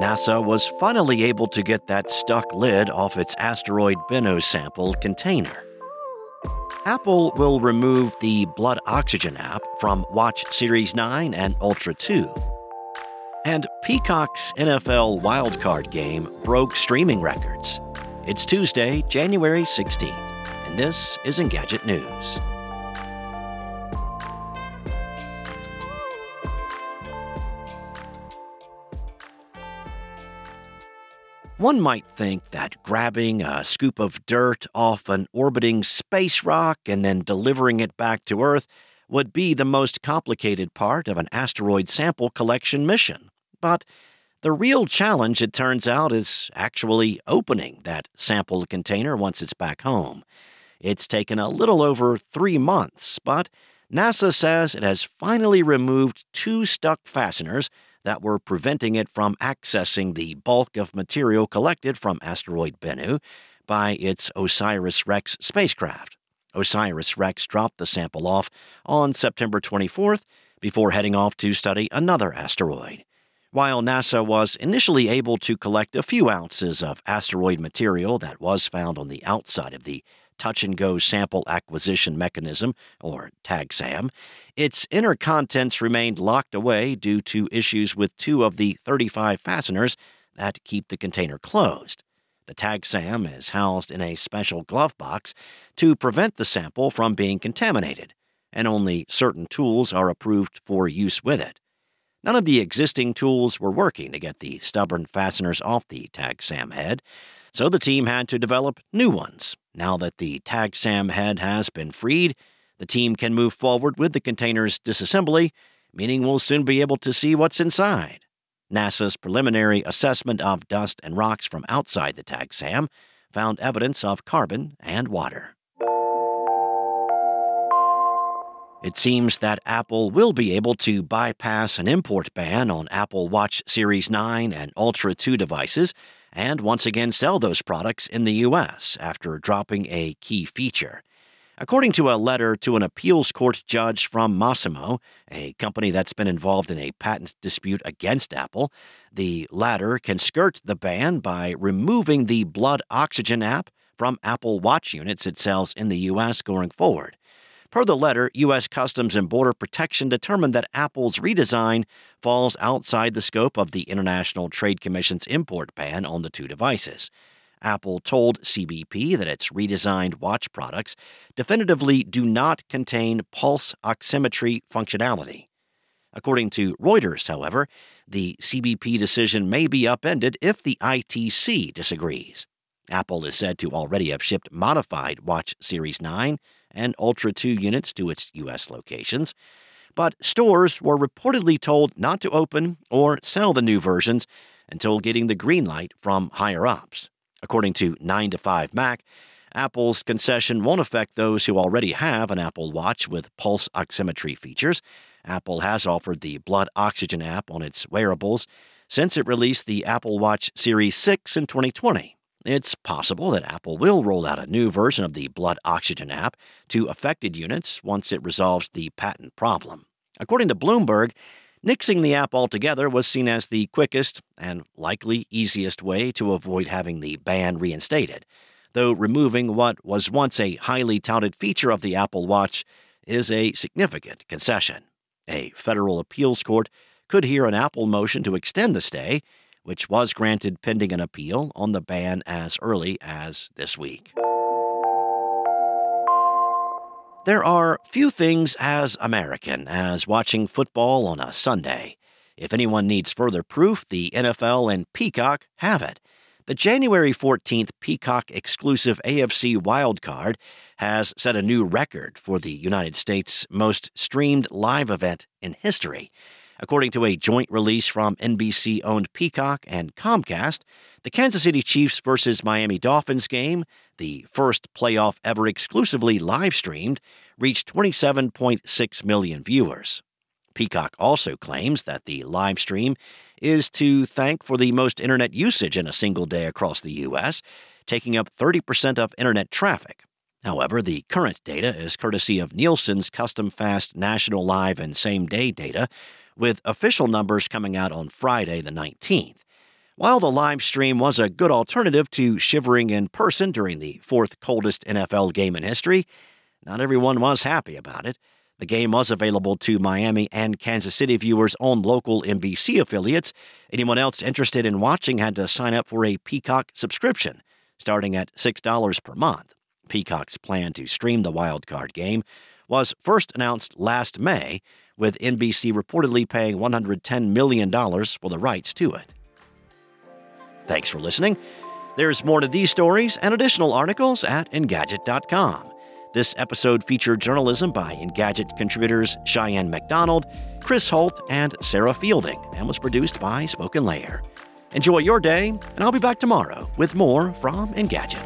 NASA was finally able to get that stuck lid off its asteroid Bennu sample container. Apple will remove the blood oxygen app from Watch Series 9 and Ultra 2. And Peacock's NFL wildcard game broke streaming records. It's Tuesday, January 16th, and this is Engadget News. One might think that grabbing a scoop of dirt off an orbiting space rock and then delivering it back to Earth would be the most complicated part of an asteroid sample collection mission. But the real challenge, it turns out, is actually opening that sample container once it's back home. It's taken a little over three months, but NASA says it has finally removed two stuck fasteners that were preventing it from accessing the bulk of material collected from asteroid Bennu by its OSIRIS REx spacecraft. OSIRIS REx dropped the sample off on September 24th before heading off to study another asteroid. While NASA was initially able to collect a few ounces of asteroid material that was found on the outside of the touch and go sample acquisition mechanism, or TAGSAM, its inner contents remained locked away due to issues with two of the 35 fasteners that keep the container closed. The TAGSAM is housed in a special glove box to prevent the sample from being contaminated, and only certain tools are approved for use with it. None of the existing tools were working to get the stubborn fasteners off the TAGSAM head, so the team had to develop new ones. Now that the TAGSAM head has been freed, the team can move forward with the container's disassembly, meaning we'll soon be able to see what's inside. NASA's preliminary assessment of dust and rocks from outside the TAGSAM found evidence of carbon and water. It seems that Apple will be able to bypass an import ban on Apple Watch Series 9 and Ultra 2 devices and once again sell those products in the U.S. after dropping a key feature. According to a letter to an appeals court judge from Masimo, a company that's been involved in a patent dispute against Apple, the latter can skirt the ban by removing the blood oxygen app from Apple Watch units it sells in the U.S. going forward. Per the letter, U.S. Customs and Border Protection determined that Apple's redesign falls outside the scope of the International Trade Commission's import ban on the two devices. Apple told CBP that its redesigned watch products definitively do not contain pulse oximetry functionality. According to Reuters, however, the CBP decision may be upended if the ITC disagrees. Apple is said to already have shipped modified Watch Series 9 and Ultra 2 units to its U.S. locations, but stores were reportedly told not to open or sell the new versions until getting the green light from higher ups. According to 9 to 5 Mac, Apple's concession won't affect those who already have an Apple Watch with pulse oximetry features. Apple has offered the blood oxygen app on its wearables since it released the Apple Watch Series 6 in 2020. It's possible that Apple will roll out a new version of the Blood Oxygen app to affected units once it resolves the patent problem. According to Bloomberg, nixing the app altogether was seen as the quickest and likely easiest way to avoid having the ban reinstated, though removing what was once a highly touted feature of the Apple Watch is a significant concession. A federal appeals court could hear an Apple motion to extend the stay which was granted pending an appeal on the ban as early as this week. There are few things as American as watching football on a Sunday. If anyone needs further proof, the NFL and Peacock have it. The January 14th Peacock exclusive AFC wildcard has set a new record for the United States' most streamed live event in history. According to a joint release from NBC owned Peacock and Comcast, the Kansas City Chiefs versus Miami Dolphins game, the first playoff ever exclusively live streamed, reached 27.6 million viewers. Peacock also claims that the live stream is to thank for the most internet usage in a single day across the U.S., taking up 30% of internet traffic. However, the current data is courtesy of Nielsen's custom fast national live and same day data, with official numbers coming out on Friday the 19th. While the live stream was a good alternative to shivering in person during the fourth coldest NFL game in history, not everyone was happy about it. The game was available to Miami and Kansas City viewers on local NBC affiliates. Anyone else interested in watching had to sign up for a Peacock subscription, starting at $6 per month. Peacock's plan to stream the wildcard game was first announced last May, with NBC reportedly paying $110 million for the rights to it. Thanks for listening. There's more to these stories and additional articles at Engadget.com. This episode featured journalism by Engadget contributors Cheyenne MacDonald, Chris Holt, and Sarah Fielding, and was produced by SpokenLayer. Enjoy your day, and I'll be back tomorrow with more from Engadget.